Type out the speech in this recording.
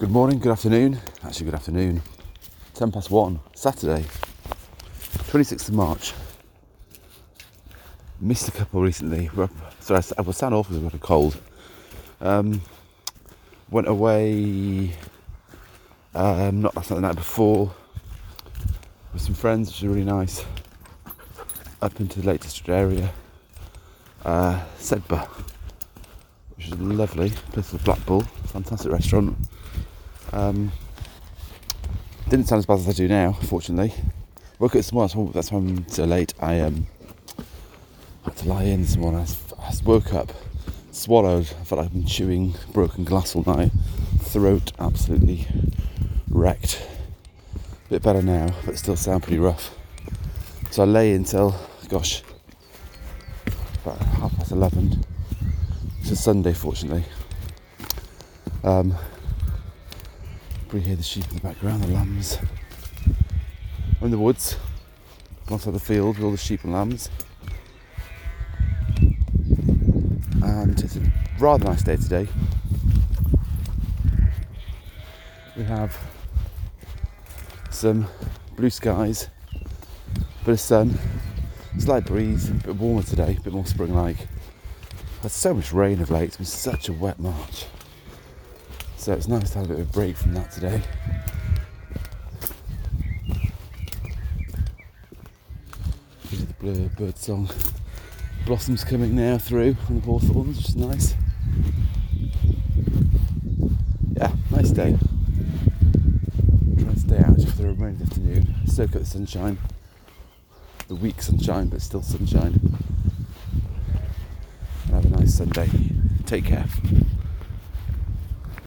Good morning, good afternoon. Actually, good afternoon. 10 past 1, Saturday, 26th of March. Missed a couple recently. Sorry, I was sound because I've got a cold. Um, went away um, not last night, the night before with some friends, which was really nice. Up into the Lake District area. Uh, Sedbergh, which is lovely. Place called Black Bull, fantastic restaurant. Um, didn't sound as bad as I do now, fortunately. Woke up this morning, that's why I'm so late. I um, had to lie in this morning. I, I woke up, swallowed. I felt like I've been chewing broken glass all night. Throat absolutely wrecked. Bit better now, but still sound pretty rough. So I lay until, gosh, about half past 11. It's a Sunday, fortunately. Um, probably hear the sheep in the background, the lambs. We're in the woods, alongside the field with all the sheep and lambs. And it's a rather nice day today. We have some blue skies, bit of sun, slight breeze, a bit warmer today, a bit more spring-like. Had so much rain of late, it's been such a wet March. So it's nice to have a bit of a break from that today. Blue bird song. Blossoms coming now through on the hawthorns, which is nice. Yeah, nice day. Trying to stay out for the remainder of the afternoon, soak up the sunshine. The weak sunshine, but still sunshine. And have a nice Sunday. Take care.